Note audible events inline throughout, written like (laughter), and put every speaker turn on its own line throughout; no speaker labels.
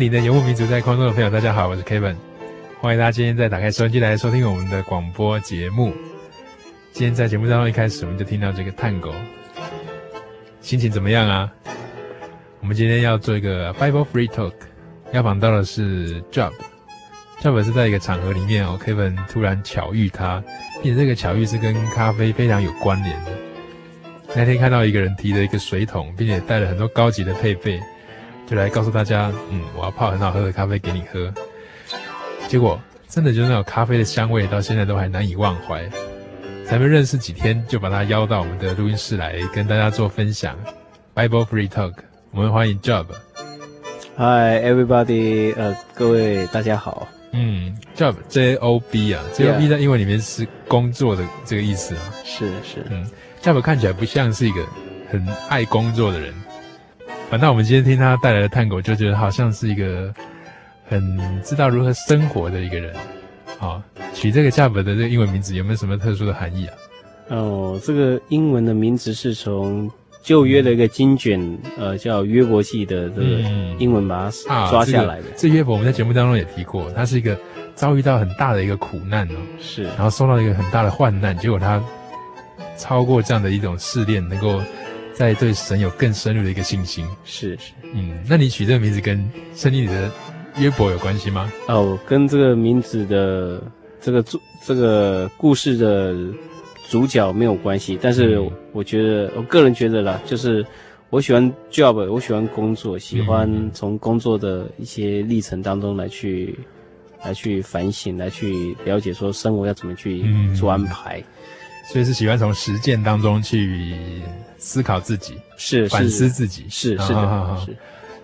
你的游牧民族，在空中的朋友，大家好，我是 Kevin，欢迎大家今天再打开收音机来收听我们的广播节目。今天在节目当中一开始，我们就听到这个探戈，心情怎么样啊？我们今天要做一个 Bible Free Talk，要访到的是 Job，Job 是在一个场合里面哦，Kevin 突然巧遇他，并且这个巧遇是跟咖啡非常有关联的。那天看到一个人提着一个水桶，并且带了很多高级的配备。就来告诉大家，嗯，我要泡很好喝的咖啡给你喝。结果真的就是那种咖啡的香味，到现在都还难以忘怀。才没认识几天，就把他邀到我们的录音室来跟大家做分享。Bible Free Talk，我们欢迎 Job。
Hi everybody，呃，各位大家好。
嗯，Job，J O B 啊，J O B 在英文里面是工作的这个意思啊。
是是，
嗯，Job 看起来不像是一个很爱工作的人。反正我们今天听他带来的探戈，就觉得好像是一个很知道如何生活的一个人。好，取这个 Job 的这个英文名字有没有什么特殊的含义啊？
哦，这个英文的名字是从旧约的一个经卷，嗯、呃，叫约伯记的这个英文把它抓下来的。嗯啊、这个、这约伯我们在节目当中也提过，他是一个遭遇到很大的一个苦难哦，是，
然后受到一个很大的患难，结果他超过这样的一种试炼，能够。在对神有更深入的一个信心，
是是，
嗯，那你取这个名字跟圣经里的约伯有关系吗？
哦，跟这个名字的这个主这个故事的主角没有关系，但是我觉得、嗯、我个人觉得啦，就是我喜欢 job，我喜欢工作，喜欢从工作的一些历程当中来去来去反省，来去了解说生活要怎么去做安排。嗯
所以是喜欢从实践当中去思考自己，
是
反思自己，
是是的，是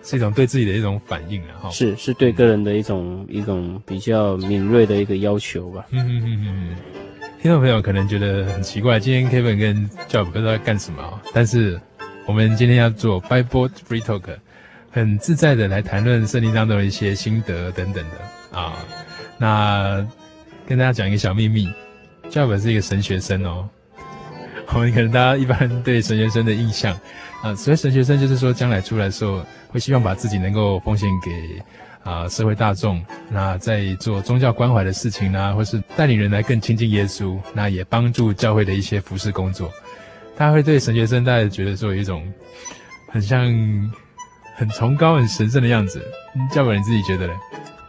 是一种对自己的一种反应啊，哈，
是是对个人的一种一种比较敏锐的一个要求吧。
嗯嗯嗯嗯，听众朋友可能觉得很奇怪，今天 Kevin 跟 Job 不知道在干什么，但是我们今天要做 Bible Free Talk，很自在的来谈论圣经当中的一些心得等等的啊。那跟大家讲一个小秘密。教本是一个神学生哦，(laughs) 我们可能大家一般对神学生的印象啊，所谓神学生就是说将来出来的时候会希望把自己能够奉献给啊社会大众，那在做宗教关怀的事情呢，或是带领人来更亲近耶稣，那也帮助教会的一些服事工作。他会对神学生大家觉得说有一种很像很崇高、很神圣的样子。教本你自己觉得呢？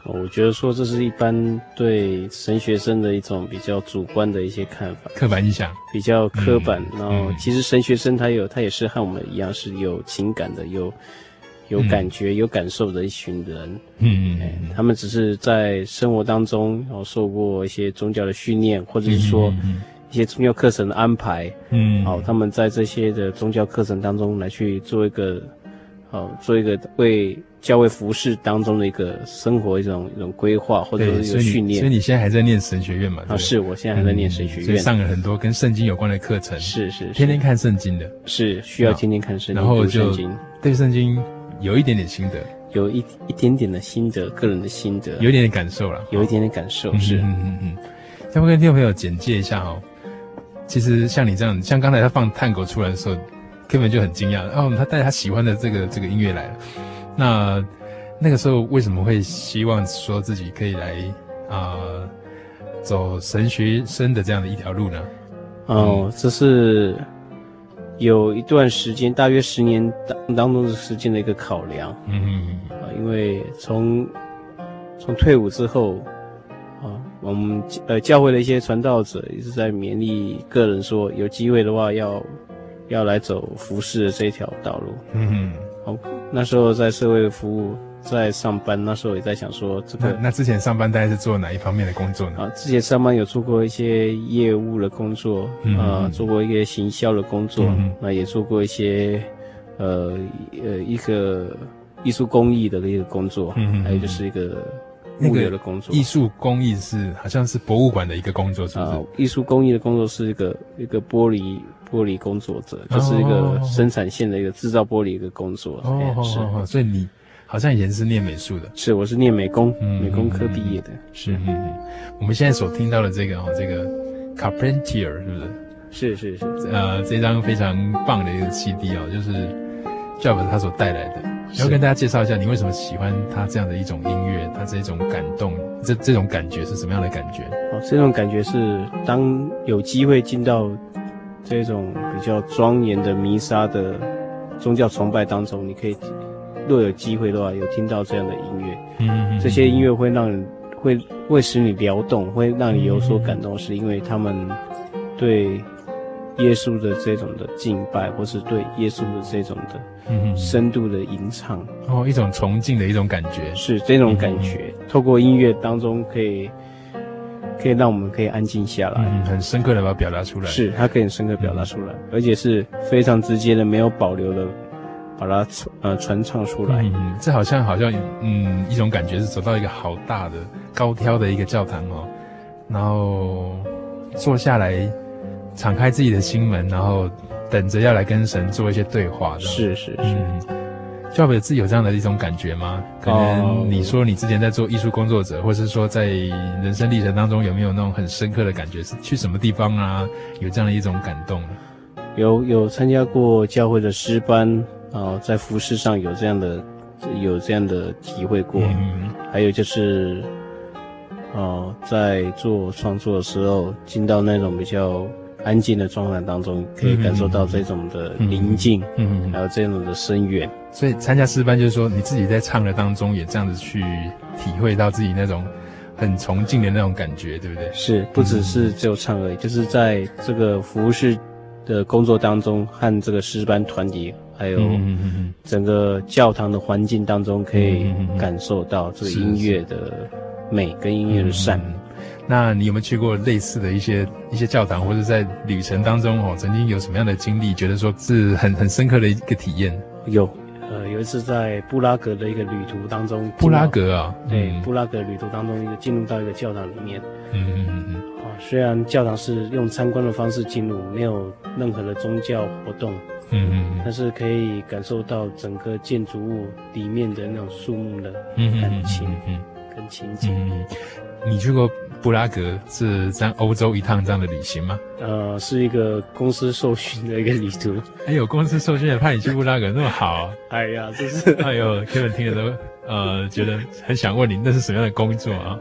我觉得说这是一般对神学生的一种比较主观的一些看法，
刻板印象，
比较刻板。嗯、然后其实神学生他有，他也是和我们一样是有情感的，有有感觉、嗯、有感受的一群人。嗯嗯、哎，他们只是在生活当中，然后受过一些宗教的训练，或者是说一些宗教课程的安排。嗯，好，他们在这些的宗教课程当中来去做一个，好做一个为。教会服饰当中的一个生活一种一种规划或者一个训练。
所以你现在还在念神学院嘛？
啊，是我现在还在念神学院，
所以上了很多跟圣经有关的课程。
是是，
天天看圣经的，
是需要天天看圣经，
然后就对圣经有一点点心得，
有一一点点的心得，个人的心得，
有一点点感受了，
有一点点感受是。
嗯嗯嗯，要不跟听众朋友简介一下哦。其实像你这样，像刚才他放探狗出来的时候，根本就很惊讶。哦，他带他喜欢的这个这个音乐来了。那那个时候为什么会希望说自己可以来啊、呃、走神学生的这样的一条路呢？
哦，这是有一段时间，大约十年当当中的时间的一个考量。嗯嗯嗯。啊，因为从从退伍之后啊。我们呃教会的一些传道者一直在勉励个人说，有机会的话要要来走服饰的这一条道路。嗯那时候在社会服务，在上班，那时候也在想说这个。
那，那之前上班大概是做哪一方面的工作呢？
啊，之前上班有做过一些业务的工作，嗯、啊，做过一些行销的工作，嗯、那也做过一些呃呃一个艺术工艺的一个工作，嗯，还有就是一个。
物流的工作，艺术工艺是好像是博物馆的一个工作，是不是？啊，
艺术工艺的工作是一个一个玻璃玻璃工作者，就是一个生产线的一个制造玻璃一个工作。
哦，是，所以你好像以前是念美术的，
是，我是念美工，美工科毕业的。
是，嗯嗯。我们现在所听到的这个哦，这个 Carpentier 是不是？
是是是，
呃，这张非常棒的一个 CD 哦，就是 Job 他所带来的。然后跟大家介绍一下，你为什么喜欢他这样的一种音乐，他这种感动，这这种感觉是什么样的感觉？
哦，这种感觉是当有机会进到这种比较庄严的弥撒的宗教崇拜当中，你可以若有机会的话，有听到这样的音乐，嗯，嗯，嗯，这些音乐会让人会会使你撩动，会让你有所感动，是因为他们对。耶稣的这种的敬拜，或是对耶稣的这种的深度的吟唱，
哦，一种崇敬的一种感觉，
是这种感觉。嗯、透过音乐当中，可以可以让我们可以安静下来，
嗯，很深刻的把它表达出来。
是，它可以很深刻表达出来，嗯、而且是非常直接的，没有保留的把它呃传唱出来。
嗯，这好像好像嗯一种感觉是走到一个好大的高挑的一个教堂哦，然后坐下来。敞开自己的心门，然后等着要来跟神做一些对话。
是是是，
嗯，教会自己有这样的一种感觉吗？可能你说你之前在做艺术工作者，或是说在人生历程当中有没有那种很深刻的感觉？是去什么地方啊？有这样的一种感动？
有有参加过教会的诗班啊，在服饰上有这样的有这样的体会过。嗯，还有就是，哦，在做创作的时候，进到那种比较。安静的状态当中，可以感受到这种的宁静，嗯，嗯，还有这种的深远。
所以参加诗班，就是说你自己在唱的当中，也这样子去体会到自己那种很崇敬的那种感觉，对不对？
是，不只是只有唱而已，嗯、就是在这个服务室的工作当中，和这个诗班团体，还有整个教堂的环境当中，可以感受到这个音乐的美跟音乐的善。嗯
那你有没有去过类似的一些一些教堂，或者在旅程当中哦，曾经有什么样的经历，觉得说是很很深刻的一个体验？
有，呃，有一次在布拉格的一个旅途当中，
布拉格啊，
对，嗯、布拉格旅途当中一个进入到一个教堂里面，
嗯嗯嗯嗯，
啊，虽然教堂是用参观的方式进入，没有任何的宗教活动，嗯嗯嗯，但是可以感受到整个建筑物里面的那种树木的感情，嗯，嗯，跟情景。
嗯，你去过？布拉格是在欧洲一趟这样的旅行吗？
呃，是一个公司受训的一个旅途。
哎呦，公司受训也派你去布拉格，那么好。
哎呀，真是
哎呦，Kevin 听了都呃觉得很想问你，那是什么样的工作啊？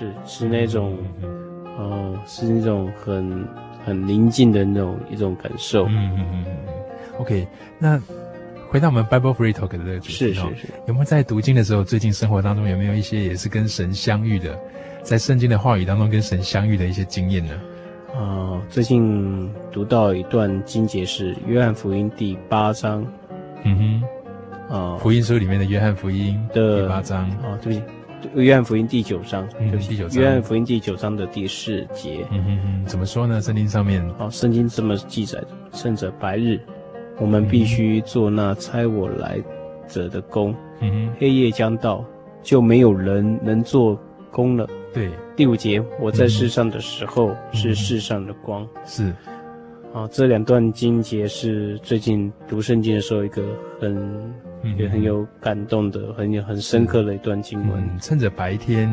是是那种，哦、呃，是那种很很宁静的那种一种感受。
嗯嗯嗯嗯。OK，那回到我们 Bible Free Talk 的这个主题，
是是是，
有没有在读经的时候，最近生活当中有没有一些也是跟神相遇的，在圣经的话语当中跟神相遇的一些经验呢？
啊、呃，最近读到一段经节是约翰福音第八章。
嗯哼。啊、
呃，
福音书里面的约翰福音的第八章。
哦，对不起。约翰福音第九章，
嗯、对不起，第九章。
约翰福音第九章的第四
节，怎么说呢？圣经上面，
哦，圣经这么记载的：趁着白日，我们必须做那差我来者的工；
嗯哼，
黑夜将到，就没有人能做工了。
对，
第五节，我在世上的时候是世上的光。
嗯、是，啊、
哦，这两段经节是最近读圣经的时候一个很。也很有感动的，很有很深刻的一段经文。
嗯，趁着白天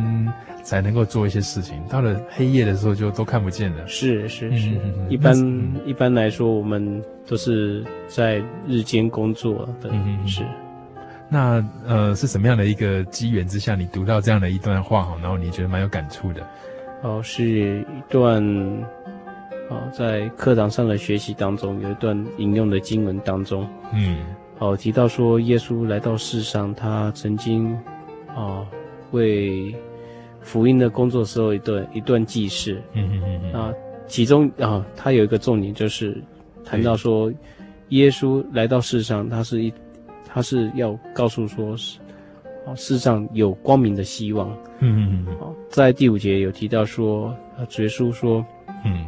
才能够做一些事情，到了黑夜的时候就都看不见了。
是是是，嗯、一般、嗯、一般来说，我们都是在日间工作的。嗯是。
那呃，是什么样的一个机缘之下，你读到这样的一段话，然后你觉得蛮有感触的？
哦，是一段哦，在课堂上的学习当中，有一段引用的经文当中，
嗯。
哦，提到说耶稣来到世上，他曾经，啊，为福音的工作时候一段一段记事。
嗯嗯嗯嗯。
啊，其中啊，他有一个重点就是谈到说，耶稣来到世上，他是一，他是要告诉说，是啊，世上有光明的希望。
嗯嗯嗯。
啊，在第五节有提到说，啊，主耶稣说，
嗯，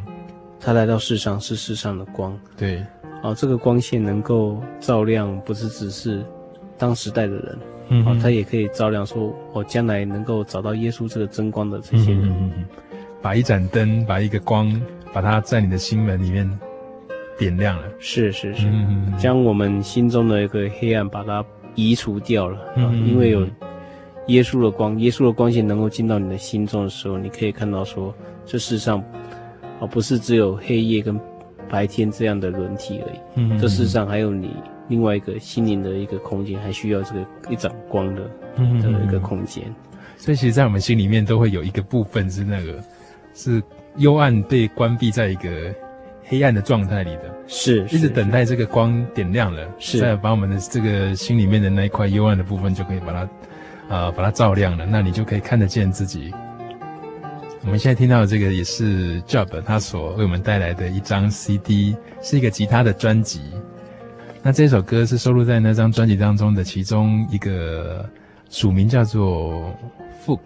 他来到世上是世上的光。
对。
啊，这个光线能够照亮，不是只是当时代的人，
嗯，
啊，它也可以照亮说，我将来能够找到耶稣这个真光的这些人，
嗯嗯，把一盏灯，把一个光，把它在你的心门里面点亮了，
是是是，
嗯，
将我们心中的一个黑暗把它移除掉了，因为有耶稣的光，耶稣的光线能够进到你的心中的时候，你可以看到说，这世上，啊，不是只有黑夜跟。白天这样的轮替而已，
嗯，
这世上还有你另外一个心灵的一个空间，还需要这个一盏光的，
嗯，
的一个空间。
所以，其实，在我们心里面都会有一个部分是那个，是幽暗被关闭在一个黑暗的状态里的，
是，
一直等待这个光点亮了，
是，
再把我们的这个心里面的那一块幽暗的部分就可以把它，呃，把它照亮了，那你就可以看得见自己。我们现在听到的这个也是 Job 他所为我们带来的一张 CD，是一个吉他的专辑。那这首歌是收录在那张专辑当中的其中一个署名叫做 Fugue，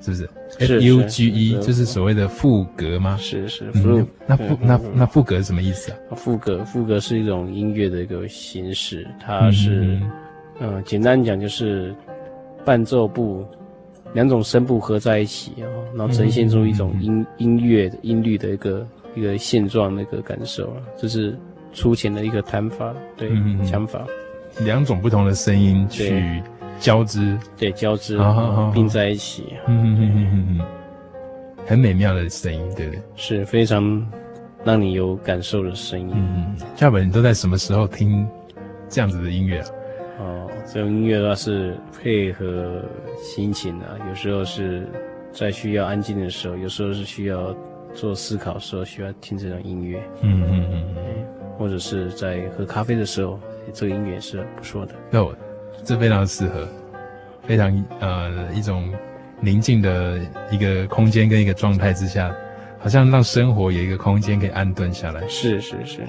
是不是，
是
？F U G E，就是所谓的副格吗？
是是。
嗯、那副那那赋格是什么意思啊？
副格副格是一种音乐的一个形式，它是嗯、呃，简单讲就是伴奏部。两种声部合在一起啊，然后呈现出一种音、嗯、音乐的音律的一个一个现状的一个感受啊，这是粗浅的一个弹法，对，讲、嗯、法。
两种不同的声音去交织，
对，交织并在一起，
嗯嗯嗯嗯嗯，很美妙的声音，对不对？
是非常让你有感受的声音。
嗯，教本你都在什么时候听这样子的音乐啊？
哦，这种音乐的话是配合心情啊，有时候是在需要安静的时候，有时候是需要做思考的时候需要听这种音乐。
嗯嗯嗯嗯，
或者是在喝咖啡的时候，这个音乐是不错的。
那我这非常适合，非常呃一种宁静的一个空间跟一个状态之下，好像让生活有一个空间可以安顿下来。
是是是是。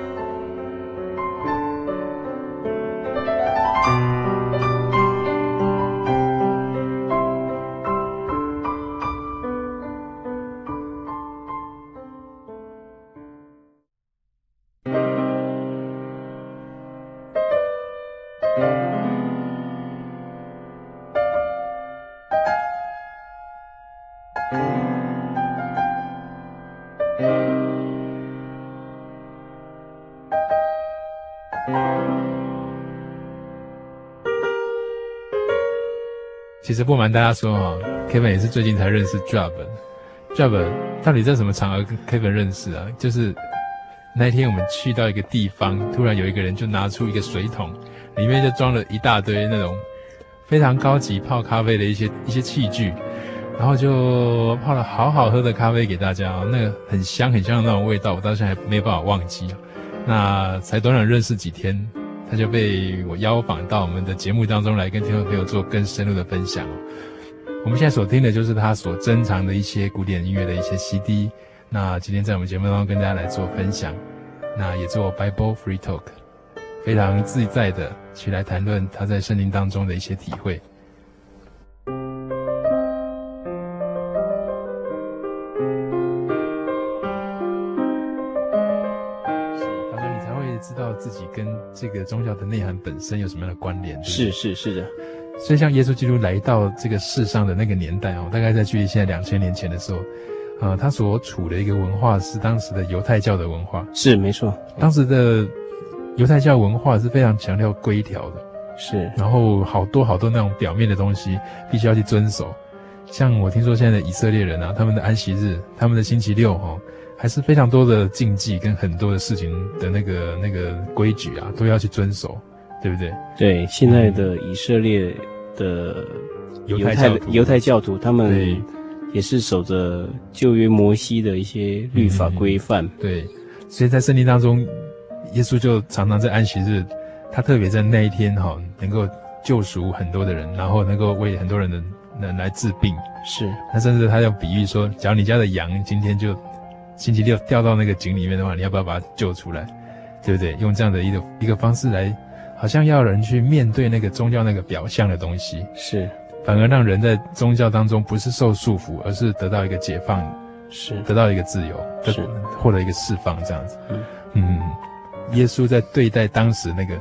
实不瞒大家说哈，Kevin 也是最近才认识 Job。Job 到底在什么场合跟 Kevin 认识啊？就是那一天我们去到一个地方，突然有一个人就拿出一个水桶，里面就装了一大堆那种非常高级泡咖啡的一些一些器具，然后就泡了好好喝的咖啡给大家，那个很香很香的那种味道，我到现在还没办法忘记。那才短短认识几天。他就被我邀访到我们的节目当中来，跟听众朋友做更深入的分享。我们现在所听的就是他所珍藏的一些古典音乐的一些 CD。那今天在我们节目当中跟大家来做分享，那也做 Bible Free Talk，非常自在的去来谈论他在森林当中的一些体会。自己跟这个宗教的内涵本身有什么样的关联？
是是是的，
所以像耶稣基督来到这个世上的那个年代哦，大概在距离现在两千年前的时候，呃，他所处的一个文化是当时的犹太教的文化，
是没错。
当时的犹太教文化是非常强调规条的，
是，
然后好多好多那种表面的东西必须要去遵守。像我听说现在的以色列人啊，他们的安息日，他们的星期六哦。还是非常多的禁忌跟很多的事情的那个那个规矩啊，都要去遵守，对不对？
对，现在的以色列的犹太的犹太教徒，他们也是守着旧约摩西的一些律法规范。
嗯，对，所以在圣经当中，耶稣就常常在安息日，他特别在那一天哈，能够救赎很多的人，然后能够为很多人的人来治病。
是，
他甚至他要比喻说，假如你家的羊今天就。星期六掉到那个井里面的话，你要不要把它救出来？对不对？用这样的一个一个方式来，好像要人去面对那个宗教那个表象的东西，
是，
反而让人在宗教当中不是受束缚，而是得到一个解放，
是，得
到一个自由，
是，
获得一个释放，这样子。
嗯
嗯，耶稣在对待当时那个。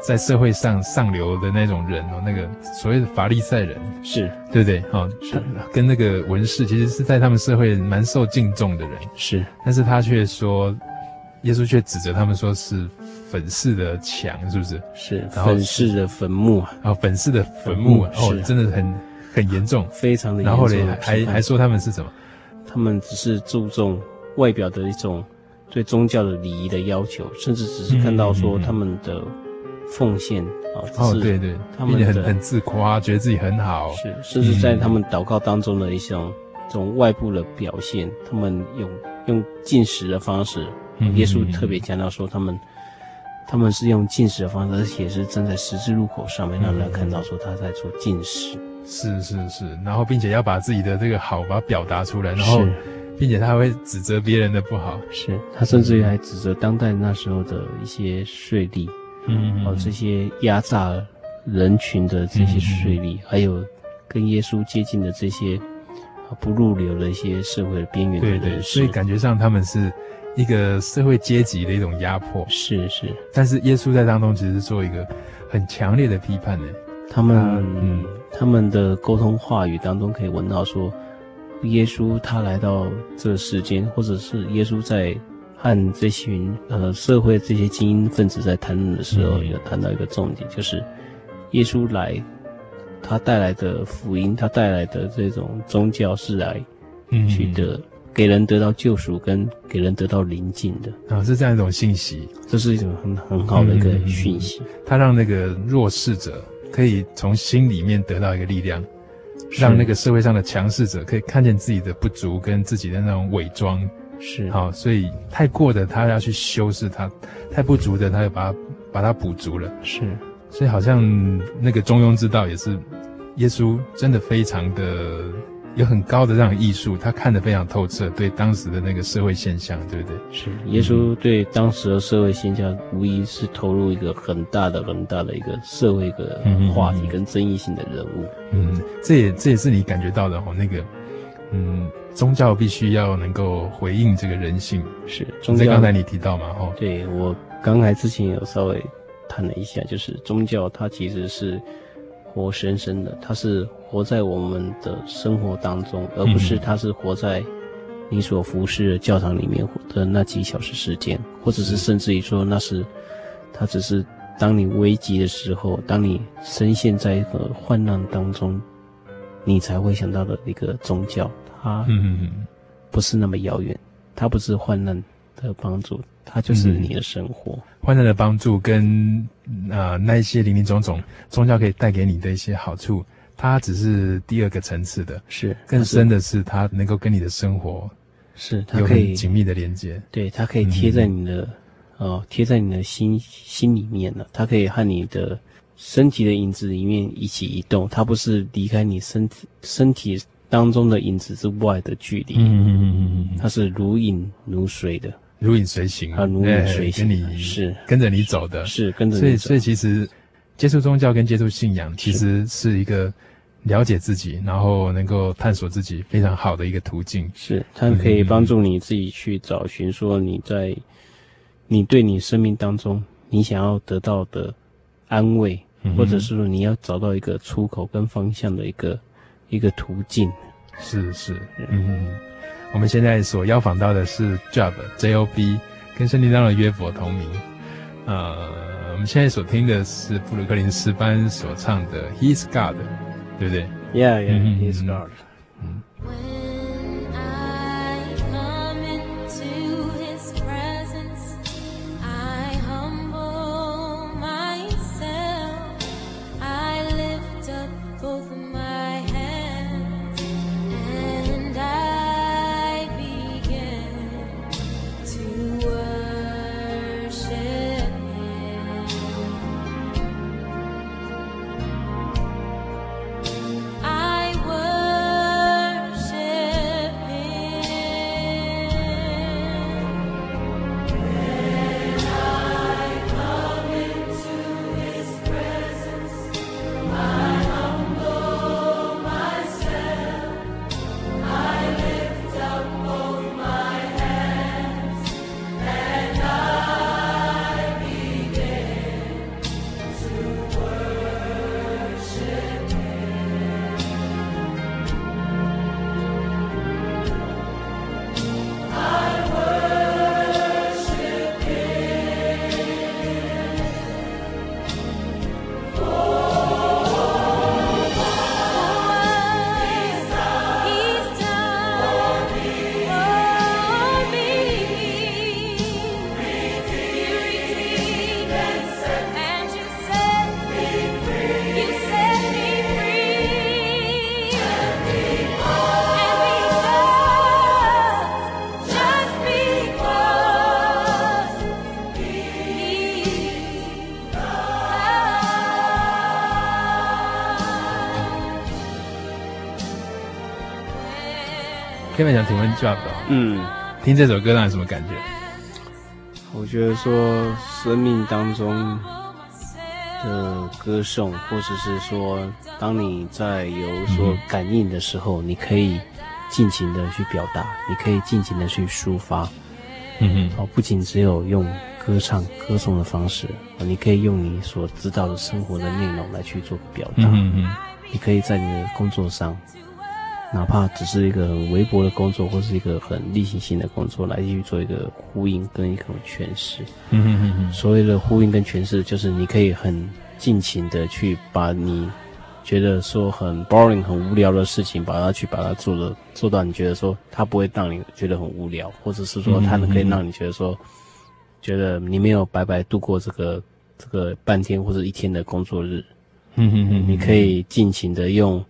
在社会上上流的那种人哦，那个所谓的法利赛人，
是
对不对？哦，是跟那个文士，其实是在他们社会蛮受敬重的人，
是。
但是他却说，耶稣却指责他们说是粉饰的墙，是不是？
是。然后粉饰的坟墓啊，
哦，粉饰的坟墓，哦，真的很很严重，
非常的严重。
然后呢，还还说他们是什么？
他们只是注重外表的一种对宗教的礼仪的要求，甚至只是看到说他们的。奉献啊，
哦，对对，他们很很自夸，觉得自己很好，
是，甚至在他们祷告当中的一种这种外部的表现，他们用用进食的方式，耶稣特别强调说，他们他们是用进食的方式，而且是站在十字路口上面，让人看到说他在做进食，
是是是，然后并且要把自己的这个好把它表达出来，然后并且他还会指责别人的不好，
是他甚至于还指责当代那时候的一些税吏。
嗯，
哦，这些压榨人群的这些税吏，还有跟耶稣接近的这些不入流的一些社会的边缘的人，
对对，所以感觉上他们是一个社会阶级的一种压迫，
是是。
但是耶稣在当中其实是做一个很强烈的批判呢，
他们嗯，他们的沟通话语当中可以闻到说，耶稣他来到这个世间，或者是耶稣在。和这群呃社会这些精英分子在谈论的时候，有谈到一个重点，就是耶稣来他带来的福音，他带来的这种宗教是来取得、嗯、给人得到救赎，跟给人得到宁静的。
啊，是这样一种信息，
这是一种很很好的一个讯息。
它、嗯、让那个弱势者可以从心里面得到一个力量，让那个社会上的强势者可以看见自己的不足跟自己的那种伪装。
是
好，所以太过的他要去修饰它，太不足的他要把它把它补足了。
是，
所以好像那个中庸之道也是，耶稣真的非常的有很高的这样艺术，他看得非常透彻，对当时的那个社会现象，对不对？
是，耶稣对当时的社会现象，无疑是投入一个很大的、很大的一个社会的话题跟争议性的人物。
嗯，嗯，这也这也是你感觉到的哦，那个，嗯。宗教必须要能够回应这个人性，
是。
宗教刚才你提到嘛，哦，
对，我刚才之前有稍微谈了一下，就是宗教它其实是活生生的，它是活在我们的生活当中，而不是它是活在你所服侍的教堂里面的那几小时时间，或者是甚至于说那是它只是当你危急的时候，当你深陷在一个患难当中，你才会想到的一个宗教。它嗯嗯，不是那么遥远，它不是患难的帮助，它就是你的生活。嗯、
患难的帮助跟啊、呃、那一些林林总总宗教可以带给你的一些好处，它只是第二个层次的，
是
更深的是它能够跟你的生活
是它可以
紧密的连接，
对，它可以贴在你的、嗯、哦贴在你的心心里面了，它可以和你的身体的影子里面一起移动，它不是离开你身体身体。当中的影子之外的距离，嗯嗯嗯嗯，它是如影如随的，
如影随形
啊，如影随形，
跟你
是
跟着你走的，
是跟着你走。
所以，所以其实接触宗教跟接触信仰，其实是一个了解自己，然后能够探索自己非常好的一个途径。
是，它可以帮助你自己去找寻，说你在你对你生命当中你想要得到的安慰，或者是说你要找到一个出口跟方向的一个。一个途径，
是是，嗯，我们现在所邀访到的是 Job J O B，跟圣经当中的约伯同名，呃，我们现在所听的是布鲁克林斯班所唱的 He's God，对不对
？Yeah, yeah, He's God。嗯。
下面想请问 Job，
嗯，
听这首歌让你什么感觉？
我觉得说生命当中的歌颂，或者是说，当你在有所感应的时候，嗯、你可以尽情的去表达，你可以尽情的去抒发。
嗯哼，
哦，不仅只有用歌唱、歌颂的方式，你可以用你所知道的生活的内容来去做表达。
嗯嗯，
你可以在你的工作上。哪怕只是一个很微薄的工作，或是一个很例行性的工作，来去做一个呼应跟一个诠释。
嗯哼哼哼。
所谓的呼应跟诠释，就是你可以很尽情的去把你觉得说很 boring、很无聊的事情，把它去把它做的做到你觉得说它不会让你觉得很无聊，或者是说它能可以让你觉得说，觉得你没有白白度过这个这个半天或者一天的工作日。嗯嗯嗯，你可以尽情的用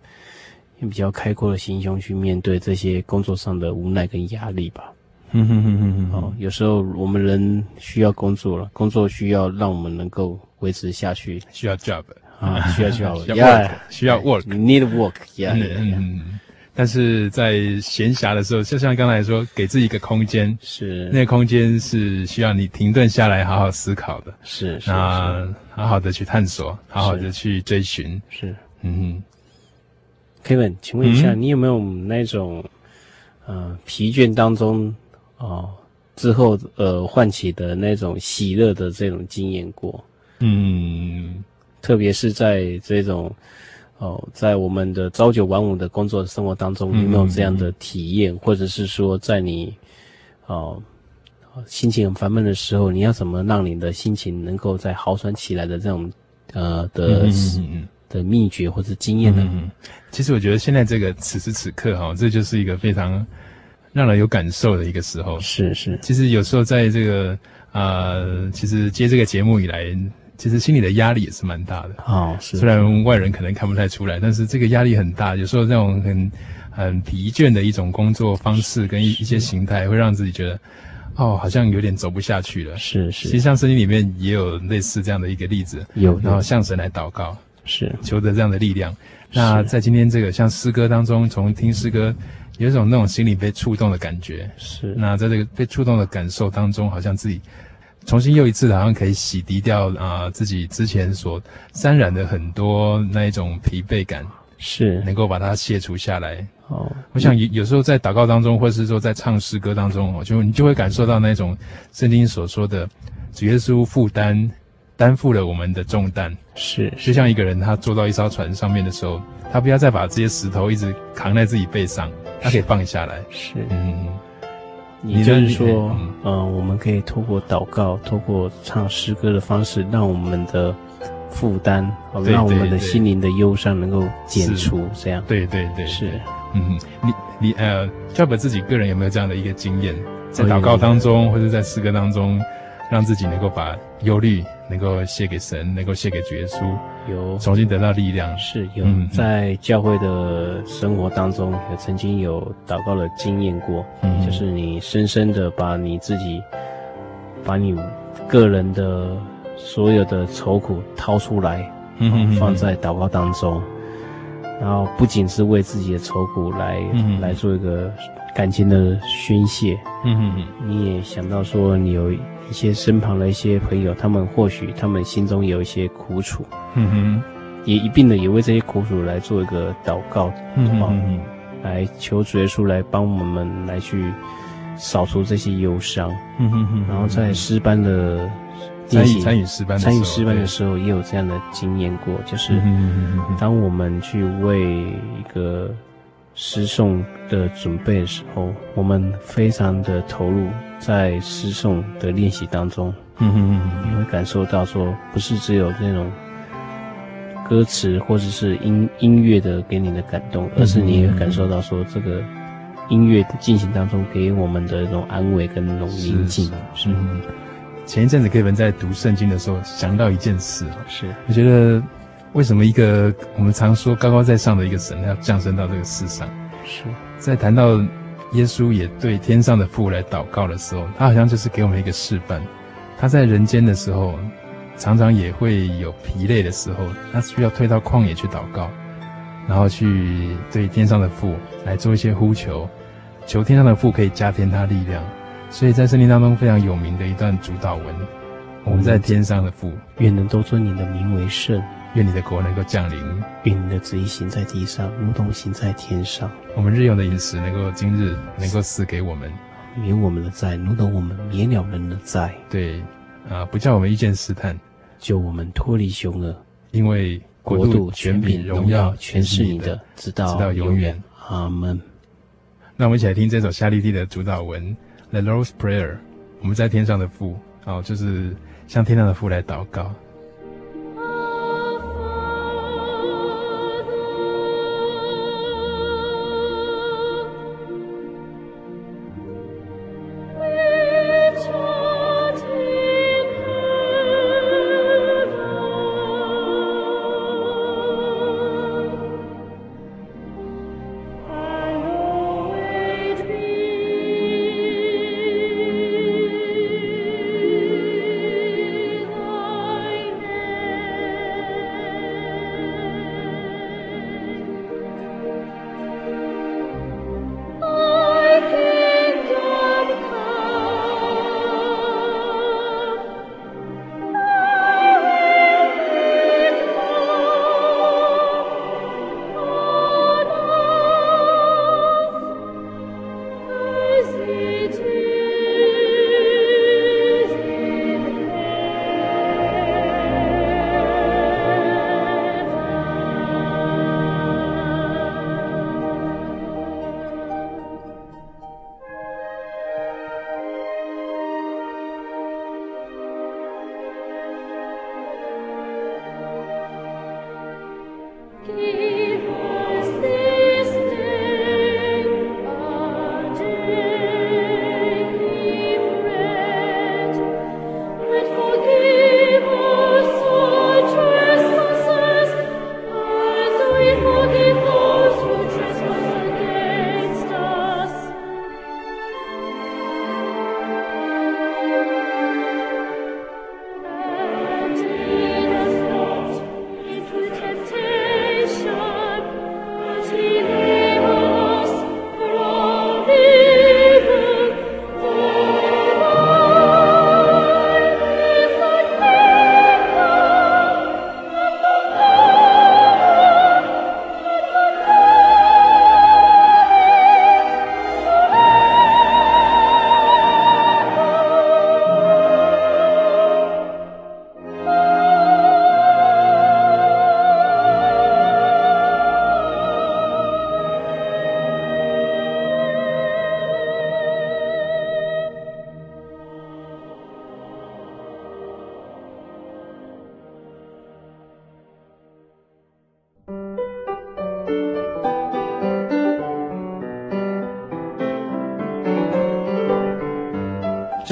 用比较开阔的心胸去面对这些工作上的无奈跟压力吧。嗯哼哼哼哼，哦，有时候我们人需要工作了，工作需要让我们能够维持下去，
需要 job
啊，需要 (laughs) 需要
需要 work，需要
work，need work，yeah。
嗯嗯。但是在闲暇的时候，就像刚才说，给自己一个空间，
是
那个空间是需要你停顿下来，好好思考的，
是是，
那好好的去探索，好好的去追寻，
是嗯。Kevin，请问一下，你有没有那种呃疲倦当中？哦，之后呃唤起的那种喜乐的这种经验过，嗯，特别是在这种哦，在我们的朝九晚五的工作生活当中，有没有这样的体验？嗯、或者是说，在你哦心情很烦闷的时候，你要怎么让你的心情能够再好转起来的这种呃的嗯嗯嗯的秘诀或者经验呢？
嗯，其实我觉得现在这个此时此刻哈，这就是一个非常。让人有感受的一个时候，
是是。
其实有时候在这个呃，其实接这个节目以来，其实心里的压力也是蛮大的。
哦，是。
虽然外人可能看不太出来，但是这个压力很大。有时候那种很很疲倦的一种工作方式跟一一些形态，会让自己觉得，哦，好像有点走不下去了。
是是。
其实像圣经里面也有类似这样的一个例子，
有。
然后向神来祷告，
是
求得这样的力量。那在今天这个像诗歌当中，从听诗歌。有一种那种心里被触动的感觉，
是。
那在这个被触动的感受当中，好像自己重新又一次，好像可以洗涤掉啊、呃、自己之前所沾染的很多那一种疲惫感，
是。能
够把它卸除下来。哦，我想有有时候在祷告当中，或是说在唱诗歌当中，就你就会感受到那种圣经所说的主耶稣负担担负了我们的重担，
是。
就像一个人他坐到一艘船上面的时候，他不要再把这些石头一直扛在自己背上。他可以放下来，
是，嗯，你就是说，嗯、呃，我们可以透过祷告，透过唱诗歌的方式，让我们的负担，让我们的心灵的忧伤能够减除，这样，
对对对，
是，
嗯，你你呃，Job 自己个人有没有这样的一个经验，在祷告当中，或者在诗歌当中，让自己能够把忧虑能够献给神，能够献给主耶稣。
有。
重新得到力量，
是有。在教会的生活当中，也曾经有祷告的经验过，嗯，就是你深深的把你自己，把你个人的所有的愁苦掏出来，嗯，放在祷告当中，然后不仅是为自己的愁苦来，嗯，来做一个感情的宣泄，嗯哼，你也想到说你有。一些身旁的一些朋友，他们或许他们心中有一些苦楚，嗯哼，也一并的也为这些苦楚来做一个祷告，嗯哼，来求主耶稣来帮我们来去扫除这些忧伤，嗯哼哼，然后在诗班的
参与参与诗班
参与诗班的时候，也有这样的经验过，就是当我们去为一个诗颂的准备的时候，我们非常的投入。在诗颂的练习当中，你会感受到说，不是只有那种歌词或者是音音乐的给你的感动，而是你也感受到说，这个音乐的进行当中给我们的一种安慰跟那种宁静。是。
前一阵子 Kevin 在读圣经的时候，想到一件事，
是
我觉得为什么一个我们常说高高在上的一个神，要降生到这个世上？
是
在谈到。耶稣也对天上的父来祷告的时候，他好像就是给我们一个示范。他在人间的时候，常常也会有疲累的时候，他需要退到旷野去祷告，然后去对天上的父来做一些呼求，求天上的父可以加添他力量。所以在圣经当中非常有名的一段主导文，我们在天上的父，
愿人都尊你的名为圣。
愿你的国能够降临，
愿你的旨意行在地上，如同行在天上。
我们日用的饮食能够今日能够赐给我们，
免我们的债，如同我们免了人的债。
对，啊，不叫我们遇见试探，
救我们脱离凶恶。
因为国度、权柄、荣耀全是你的，直到直到永远。
阿门。
那我们一起来听这首夏利蒂的主导文《The Lord's Prayer》。我们在天上的父，哦，就是向天上的父来祷告。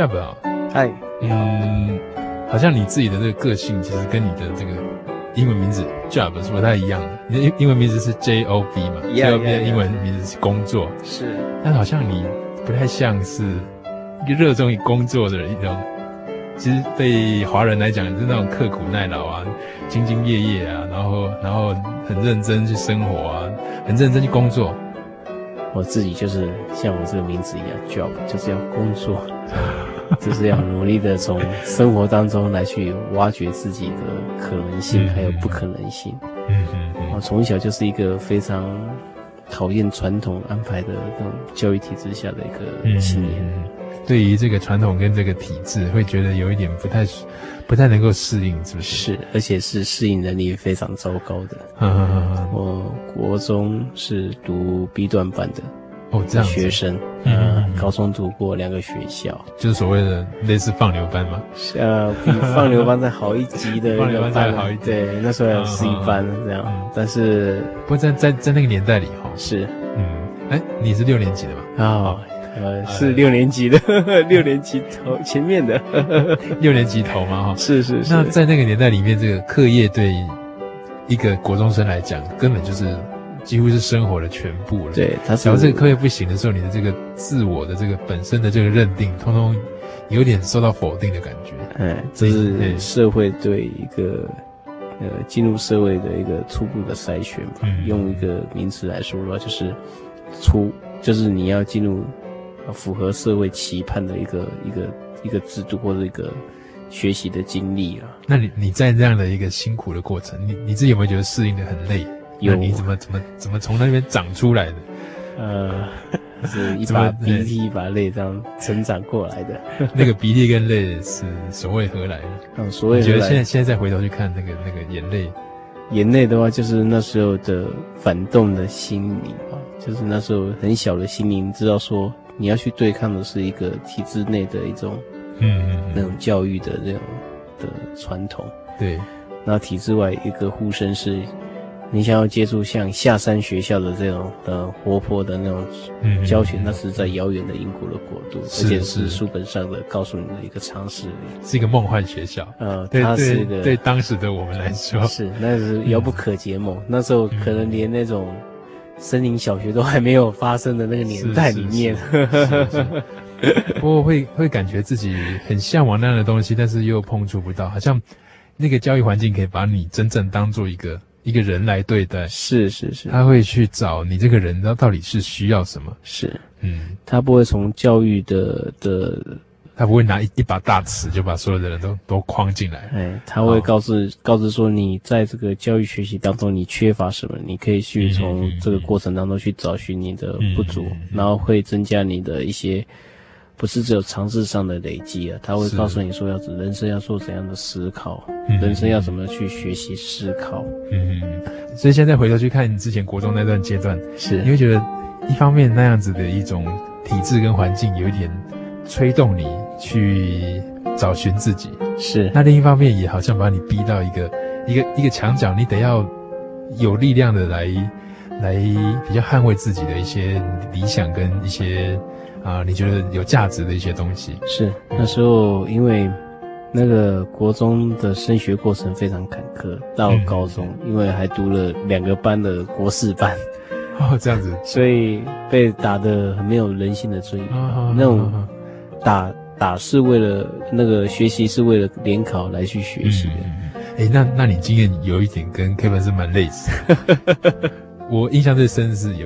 Job 啊，
嗨，
嗯，好像你自己的这个个性其实跟你的这个英文名字 Job 是不太一样的。你的英英文名字是 J O B 嘛 Yeah,，J O B 的.英文名字是工作，
是，
但好像你不太像是一个热衷于工作的人一种。其实对华人来讲，是那种刻苦耐劳啊，兢兢业业啊，然后然后很认真去生活啊，很认真去工作。
我自己就是像我这个名字一样，job 就是要工作，就是要努力的从生活当中来去挖掘自己的可能性，还有不可能性。
嗯。
我从小就是一个非常讨厌传统安排的那种教育体制下的一个青年。
对于这个传统跟这个体制，会觉得有一点不太、不太能够适应，是不是？
是，而且是适应能力非常糟糕的。
嗯嗯嗯嗯。
我国中是读 B 段班的，
哦，这样
学生，嗯，高中读过两个学校，
就是所谓的类似放牛班嘛。
呃，比放牛班再好一级的，
放牛班再好一级。
对，那时候有 C 班这样，但是
不过在在在那个年代里哈，
是，
嗯，哎，你是六年级的嘛？
啊。呃，是六年级的，(laughs) 六年级头前面的，(laughs)
六年级头嘛，哈，
是是是。
那在那个年代里面，这个课业对一个国中生来讲，根本就是几乎是生活的全部了。
对，他
只要这个课业不行的时候，你的这个自我的这个本身的这个认定，通通有点受到否定的感觉。
哎，这是社会对一个呃进入社会的一个初步的筛选吧。嗯，用一个名词来说的话，就是初，就是你要进入。符合社会期盼的一个一个一个制度或者一个学习的经历啊。
那你你在这样的一个辛苦的过程，你你自己有没有觉得适应的很累？有，你怎么怎么怎么从那边长出来的？
呃，(laughs) 是一把鼻涕一把泪这样成长过来的。(laughs)
那个鼻涕跟泪是所谓何来的？
嗯，所谓？
你觉得现在现在再回头去看那个那个眼泪，
眼泪的话，就是那时候的反动的心理啊，就是那时候很小的心灵知道说。你要去对抗的是一个体制内的一种，嗯嗯，那种教育的这种的传统，
对。
那体制外一个呼声是，你想要接触像下山学校的这种的活泼的那种教学，那是在遥远的英国的国度，而且是书本上的告诉你的一个常识，
是一个梦幻学校。
呃，它是一个
对当时的我们来说 (laughs)
是，那是遥不可及梦。那时候可能连那种。森林小学都还没有发生的那个年代里面，(laughs)
不过会会感觉自己很向往那样的东西，但是又碰触不到，好像那个教育环境可以把你真正当做一个一个人来对待。
是是是，
他会去找你这个人，他到底是需要什么？
是，嗯，他不会从教育的的。
他不会拿一一把大尺就把所有的人都都框进来，
哎，他会告诉、哦、告知说，你在这个教育学习当中你缺乏什么，你可以去从这个过程当中去找寻你的不足，嗯嗯嗯、然后会增加你的一些，不是只有常识上的累积啊，他会告诉你说要人生要做怎样的思考，是人生要怎么去学习思考，
嗯，所以现在回头去看你之前国中那段阶段，
是。
你会觉得一方面那样子的一种体制跟环境有一点催动你。去找寻自己
是，
那另一方面也好像把你逼到一个一个一个墙角，你得要有力量的来来比较捍卫自己的一些理想跟一些啊、呃、你觉得有价值的一些东西。
是那时候因为那个国中的升学过程非常坎坷，到高中、嗯、因为还读了两个班的国四班 (laughs)
哦，这样子，
所以被打得很没有人性的尊严，哦、那种打。打是为了那个学习，是为了联考来去学习的。哎、
嗯欸，那那你经验有一点跟 Kevin 是蛮类似。(laughs) 我印象最深的是有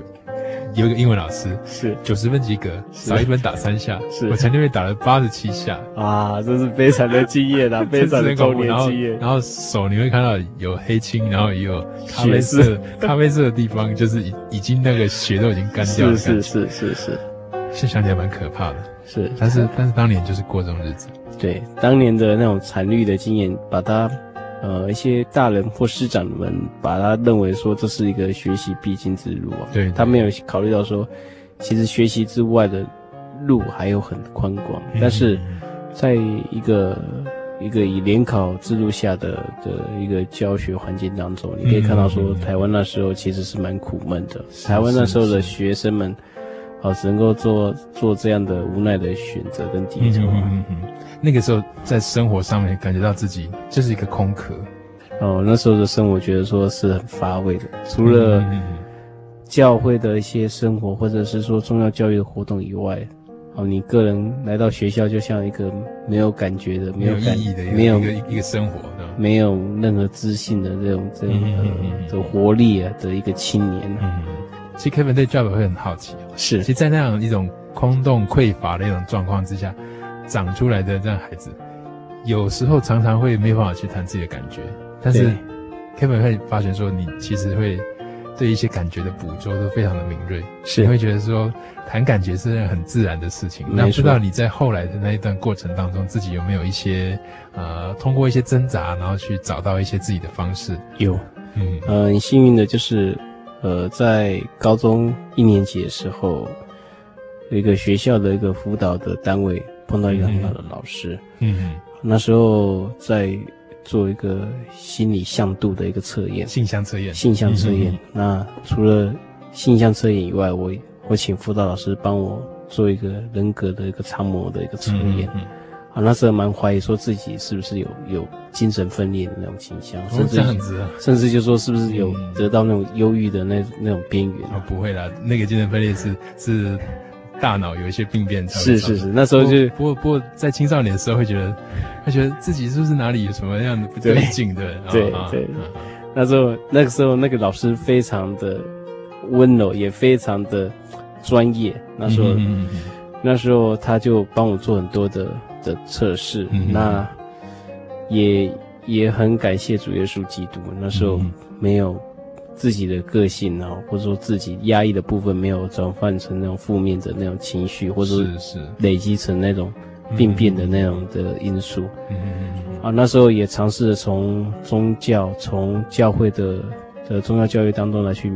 有一个英文老师
是
九十分及格，
是
少一分打三下。
是
我曾经被打了八十七下。
啊，这是悲惨的经验啊，(laughs) 悲惨的童年经验。
然后手你会看到有黑青，然后也有咖啡色，(laughs) 咖啡色的地方就是已已经那个血都已经干掉了。
是是是是是，
现在想起来蛮可怕的。
是，
但是但是当年就是过这种日子。
对，当年的那种惨绿的经验，把他，呃，一些大人或师长们把他认为说这是一个学习必经之路啊。
对，对，
他没有考虑到说，其实学习之外的路还有很宽广。嗯、但是，在一个一个以联考制度下的的一个教学环境当中，你可以看到说，台湾那时候其实是蛮苦闷的。是台湾那时候的学生们。啊，只能够做做这样的无奈的选择跟低头。
嗯嗯嗯。那个时候在生活上面感觉到自己就是一个空壳。
哦，那时候的生活觉得说是很乏味的，除了教会的一些生活，或者是说重要教育的活动以外，哦，你个人来到学校就像一个没有感觉的、没有感
意义的、
没有
一个一个生活
的，没有任何自信的这种这种的活力啊的一个青年。
嗯，其实 Kevin 对 Job 会很好奇，
是，
其实，在那样一种空洞匮乏的一种状况之下，长出来的这样孩子，有时候常常会没办法去谈自己的感觉。但是，Kevin 会发觉说，你其实会对一些感觉的捕捉都非常的敏锐，
是，
你会觉得说谈感觉是很自然的事情。那不知道你在后来的那一段过程当中，自己有没有一些呃，通过一些挣扎，然后去找到一些自己的方式？
有，嗯，呃，很幸运的就是，呃，在高中一年级的时候，有一个学校的一个辅导的单位碰到一个很好的老师，
嗯嗯，
那时候在。做一个心理向度的一个测验，
性向测验，
性向测验。那除了性向测验以外，我我请辅导老师帮我做一个人格的一个常模的一个测验。嗯嗯、啊，那时候蛮怀疑说自己是不是有有精神分裂的那种倾向，甚至、
哦、
甚至就说是不是有得到那种忧郁的那那种边缘。
啊，不会啦，那个精神分裂是是。大脑有一些病变，
是是是，那时候就
不过不过在青少年的时候会觉得，会觉得自己是不是哪里有什么样的不对劲的？
对对，那时候那个时候那个老师非常的温柔，也非常的专业。那时候那时候他就帮我做很多的的测试，那也也很感谢主耶稣基督。那时候没有。自己的个性啊，或者说自己压抑的部分没有转换成那种负面的那种情绪，或者是累积成那种病变的那种的因素。啊，那时候也尝试着从宗教、从教会的的宗教教育当中来去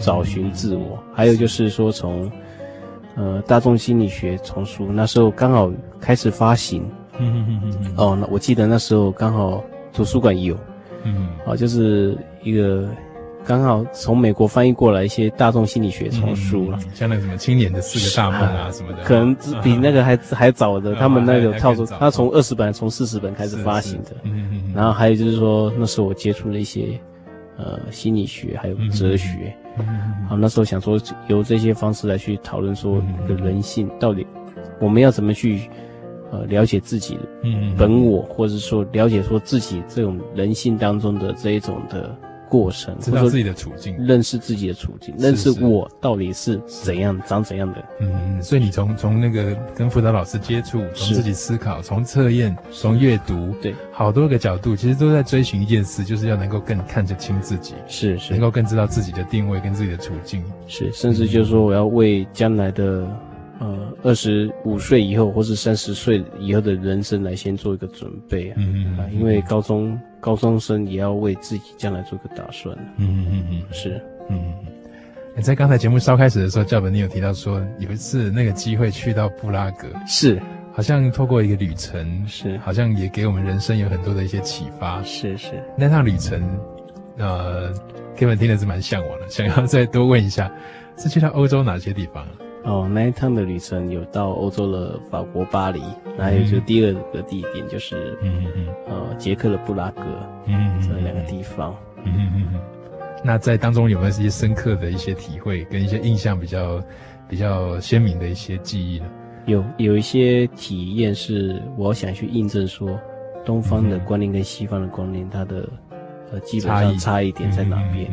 找寻自我，还有就是说从呃大众心理学丛书，那时候刚好开始发行。嗯嗯嗯嗯哦，那我记得那时候刚好图书馆有。嗯。哦，就是一个。刚好从美国翻译过来一些大众心理学丛书了，
像那个什么青年的四个大梦啊什么的，
可能比那个还还早的。他们那个套书，他从二十本从四十本开始发行的。嗯嗯然后还有就是说，那时候我接触了一些呃心理学，还有哲学。好，那时候想说由这些方式来去讨论说，一个人性到底我们要怎么去呃了解自己本我，或者说了解说自己这种人性当中的这一种的。过程，
知道自己的处境，
认识自己的处境，认识我到底是怎样，长怎样的。
嗯，所以你从从那个跟辅导老师接触，从自己思考，从测验，从阅读，对，好多个角度，其实都在追寻一件事，就是要能够更看得清自己，
是是，
能够更知道自己的定位跟自己的处境，
是，甚至就是说我要为将来的。呃，二十五岁以后，或是三十岁以后的人生来先做一个准备啊，嗯嗯啊，因为高中高中生也要为自己将来做个打算，嗯嗯嗯，是，嗯，
你在刚才节目稍开始的时候，教本你有提到说有一次那个机会去到布拉格，
是，
好像透过一个旅程，
是，
好像也给我们人生有很多的一些启发，
是是，
那趟旅程，呃，Kevin 听的是蛮向往的，想要再多问一下，是去到欧洲哪些地方？
哦，那一趟的旅程有到欧洲的法国巴黎，还有就第二个地点就是，嗯嗯呃，捷克的布拉格，嗯这两个地方，嗯嗯嗯。
那在当中有没有一些深刻的一些体会，跟一些印象比较比较鲜明的一些记忆呢？
有有一些体验是我想去印证说，东方的观念跟西方的观念，它的呃基本上差异点在哪边？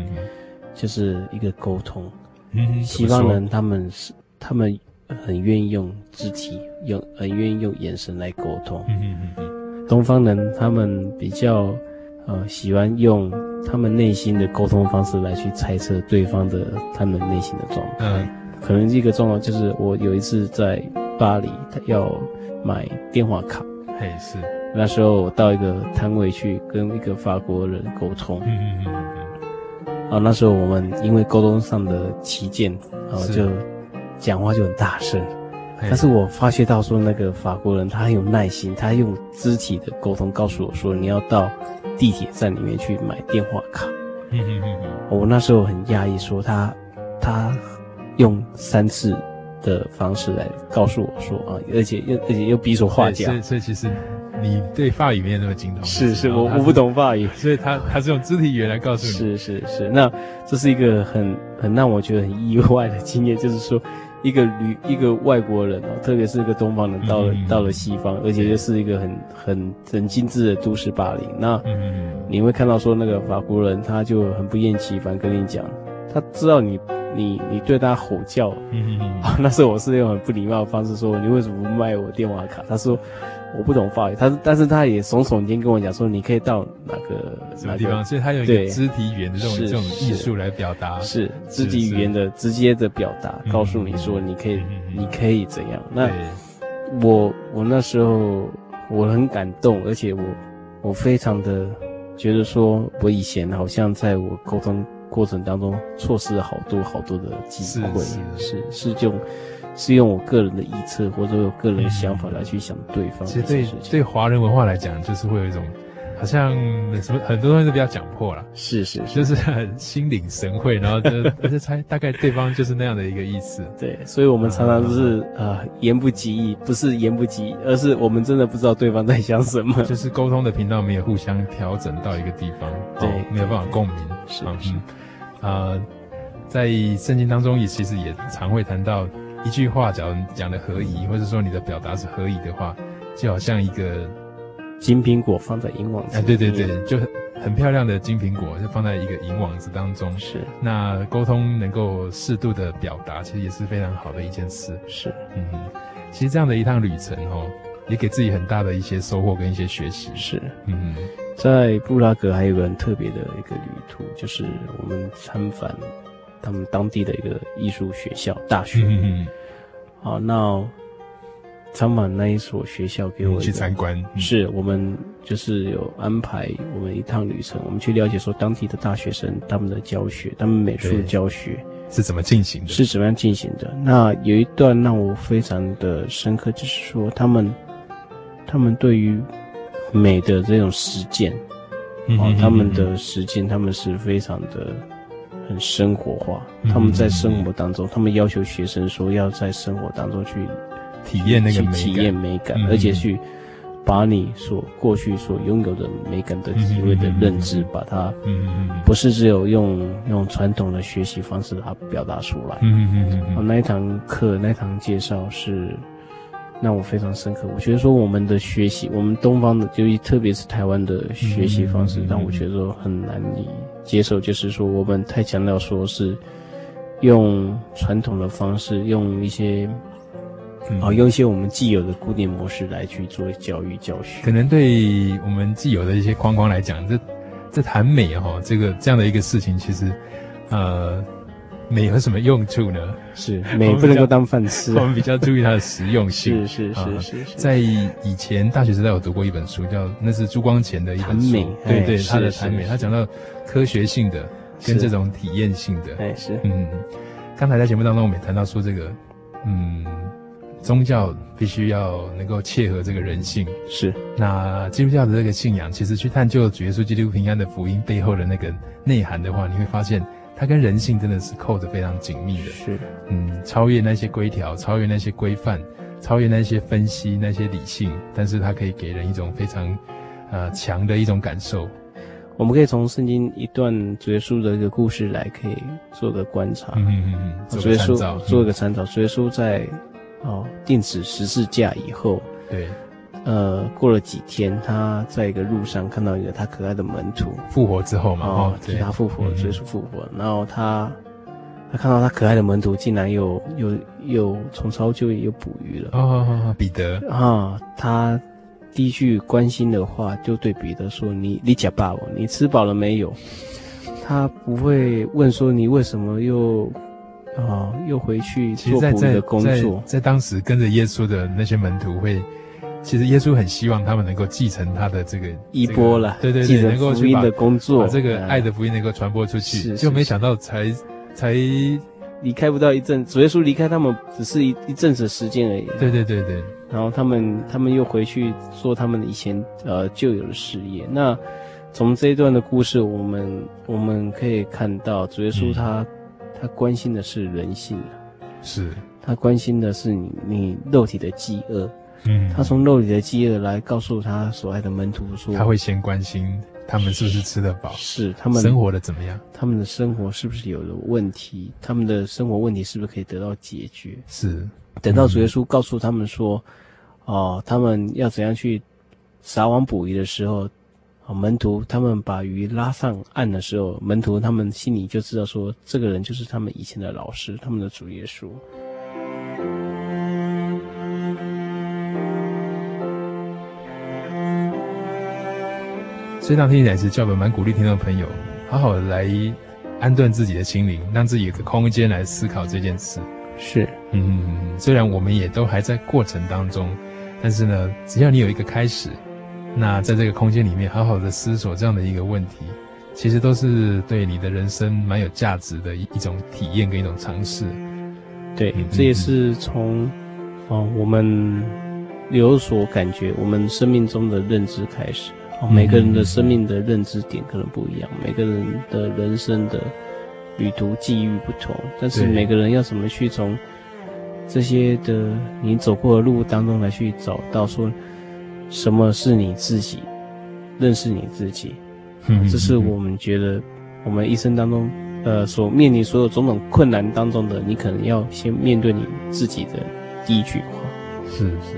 就是一个沟通，嗯，西方人他们是。他们很愿意用肢体，用很愿意用眼神来沟通。嗯嗯嗯。东方人他们比较呃喜欢用他们内心的沟通方式来去猜测对方的他们内心的状态。嗯。可能一个状况就是我有一次在巴黎，他要买电话卡。
嘿，是。
那时候我到一个摊位去跟一个法国人沟通。嗯嗯嗯嗯。啊，那时候我们因为沟通上的歧见，啊就。讲话就很大声，但是我发觉到说那个法国人他很有耐心，他用肢体的沟通告诉我说，你要到地铁站里面去买电话卡。嗯嗯嗯嗯。我那时候很讶异，说他他用三次的方式来告诉我说啊，而且又而且又比手画脚，
所以所以其实你对法语没有那么精通，
是是，我我不懂法语，
所以他他是用肢体语言来告诉你，
是是是，那这是一个很很让我觉得很意外的经验，就是说。一个旅一个外国人哦，特别是一个东方人到了、嗯、到了西方，而且又是一个很很很精致的都市霸凌。那你会看到说那个法国人他就很不厌其烦跟你讲，他知道你你你对他吼叫，嗯嗯、啊，(laughs) 那时候我是用很不礼貌的方式说，你为什么不卖我电话卡？他说。我不懂法语，他但是他也耸耸肩跟我讲说，你可以到哪个
什么地方，所以他有一个肢体语言的这种这种艺术来表达，
是肢体语言的直接的表达，告诉你说你可以你可以怎样。那我我那时候我很感动，而且我我非常的觉得说，我以前好像在我沟通过程当中错失了好多好多的机会，是是是就。是用我个人的臆测或者我个人的想法来去想对方。
其实对对华人文化来讲，就是会有一种好像什么很多东西都比较讲破了。
是是，
就是很心领神会，然后就 (laughs) 而且猜大概对方就是那样的一个意思。
对，所以我们常常都是啊言不及义，不是言不及义，而是我们真的不知道对方在想什么。
就是沟通的频道没有互相调整到一个地方，对，没有办法共鸣。
是是
啊，在圣经当中也其实也常会谈到。一句话，假如讲的合宜，或者说你的表达是合宜的话，就好像一个
金苹果放在银网子。
哎，对对对，就很很漂亮的金苹果，就放在一个银网子当中。
是。
那沟通能够适度的表达，其实也是非常好的一件事。
是。
嗯，其实这样的一趟旅程哦，也给自己很大的一些收获跟一些学习。
是。嗯，在布拉格还有个很特别的一个旅途，就是我们参访他们当地的一个艺术学校大学。嗯嗯。好，那参访那一所学校给我
去参观，
是我们就是有安排我们一趟旅程，我们去了解说当地的大学生他们的教学，他们美术教学
是怎么进行的，
是怎么样进行的。那有一段让我非常的深刻，就是说他们他们对于美的这种实践，哦，他们的实践，他们是非常的。很生活化，他们在生活当中，嗯、他们要求学生说要在生活当中去
体验那个美
体验美感，嗯、而且去把你所过去所拥有的美感的体会的认知，嗯、把它，不是只有用用传统的学习方式把它表达出来。嗯。嗯。嗯。嗯。那一堂课，那一堂介绍是。让我非常深刻。我觉得说我们的学习，我们东方的，就特别是台湾的学习方式，让我觉得说很难以接受。就是说我们太强调说是用传统的方式，用一些啊，用一些我们既有的固定模式来去做教育教学。
可能对我们既有的一些框框来讲，这这谈美哈，这个这样的一个事情，其实呃。美有什么用处呢？
是 (laughs) 美不能够当饭吃，
我们比较注意它的实用性。
是是是是是。
在以前大学时代，我读过一本书，叫那是朱光潜的一本
书。
对对，他的谈美，他讲到科学性的跟这种体验性的。
哎是。
嗯，刚才在节目当中，我们也谈到说这个，嗯，宗教必须要能够切合这个人性。
是。
那基督教的这个信仰，其实去探究主耶稣基督平安的福音背后的那个内涵的话，你会发现。它跟人性真的是扣得非常紧密的，
是，
嗯，超越那些规条，超越那些规范，超越那些分析，那些理性，但是它可以给人一种非常，呃，强的一种感受。
我们可以从圣经一段主耶稣的一个故事来，可以做个观察。嗯嗯嗯，主耶稣做一个参照，主耶稣在哦钉死十字架以后，
对。
呃，过了几天，他在一个路上看到一个他可爱的门徒。
复活之后嘛，
哦，对，他复活，耶稣复活，然后他他看到他可爱的门徒竟然又又又重操旧业又捕鱼了，
哦，彼得。
啊，他第一句关心的话就对彼得说：“你你吃饱了，你吃饱了没有？”他不会问说你为什么又啊又回去做捕鱼的工作，
在在，在当时跟着耶稣的那些门徒会。其实耶稣很希望他们能够继承他的这个
衣钵了，
对对对，能够去把
的工作，
把这个爱的福音能够传播出去，就没想到才才离
开不到一阵，主耶稣离开他们只是一一阵子的时间而已。
对对对对，
然后他们他们又回去做他们以前呃旧有的事业。那从这一段的故事，我们我们可以看到主耶稣他他关心的是人性，
是。
他关心的是你你肉体的饥饿。
嗯，
他从肉里的饥饿来告诉他所爱的门徒说，
他会先关心他们是不是吃得饱，
是他们
生活的怎么样，
他们的生活是不是有了问题，他们的生活问题是不是可以得到解决？
是，
等到主耶稣告诉他们说，哦、嗯呃，他们要怎样去撒网捕鱼的时候。门徒他们把鱼拉上岸的时候，门徒他们心里就知道说，这个人就是他们以前的老师，他们的主耶稣。
这趟听起来是教本蛮鼓励听众朋友，好好的来安顿自己的心灵，让自己有个空间来思考这件事。
是，
嗯，虽然我们也都还在过程当中，但是呢，只要你有一个开始。那在这个空间里面，好好的思索这样的一个问题，其实都是对你的人生蛮有价值的一一种体验跟一种尝试。
对，这也是从哦我们有所感觉，我们生命中的认知开始。哦，每个人的生命的认知点可能不一样，每个人的人生的旅途际遇不同，但是每个人要怎么去从这些的你走过的路当中来去找到说。什么是你自己？认识你自己，嗯，这是我们觉得我们一生当中，呃，所面临所有种种困难当中的，你可能要先面对你自己的第一句话。
是是是。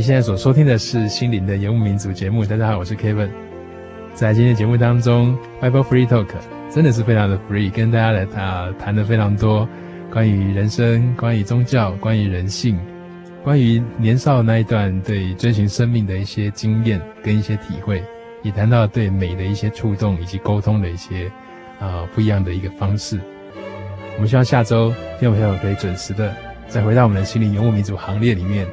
你现在所收听的是《心灵的游牧民族》节目。大家好，我是 Kevin。在今天节目当中，Bible Free Talk 真的是非常的 free，跟大家来谈谈的非常多关于人生、关于宗教、关于人性、关于年少那一段对追寻生命的一些经验跟一些体会，也谈到对美的一些触动以及沟通的一些啊、不一样的一个方式。我们希望下周听众朋友可以准时的再回到我们的心灵游牧民族行列里面。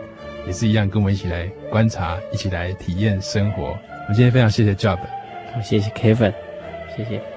也是一样，跟我们一起来观察，一起来体验生活。我今天非常谢谢 Job，
谢谢 Kevin，谢
谢。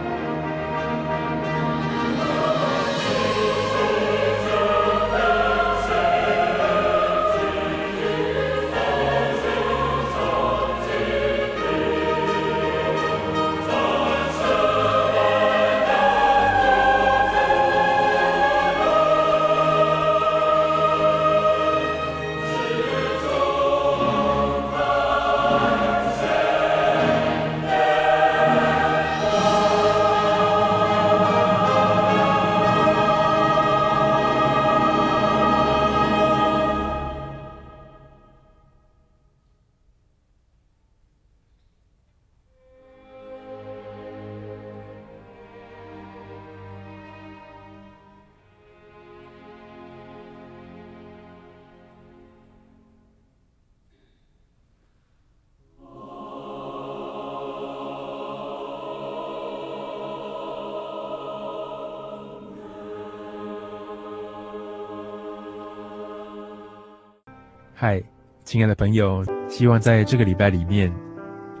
嗨，亲爱的朋友，希望在这个礼拜里面，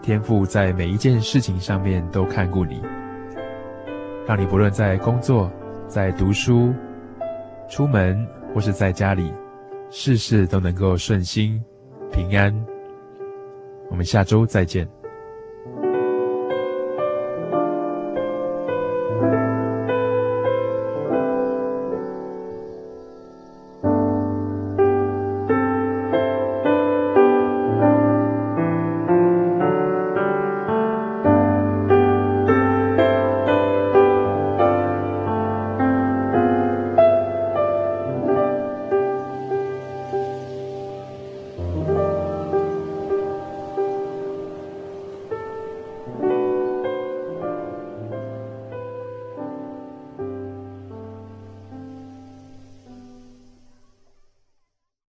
天父在每一件事情上面都看顾你，让你不论在工作、在读书、出门或是在家里，事事都能够顺心平安。我们下周再
见。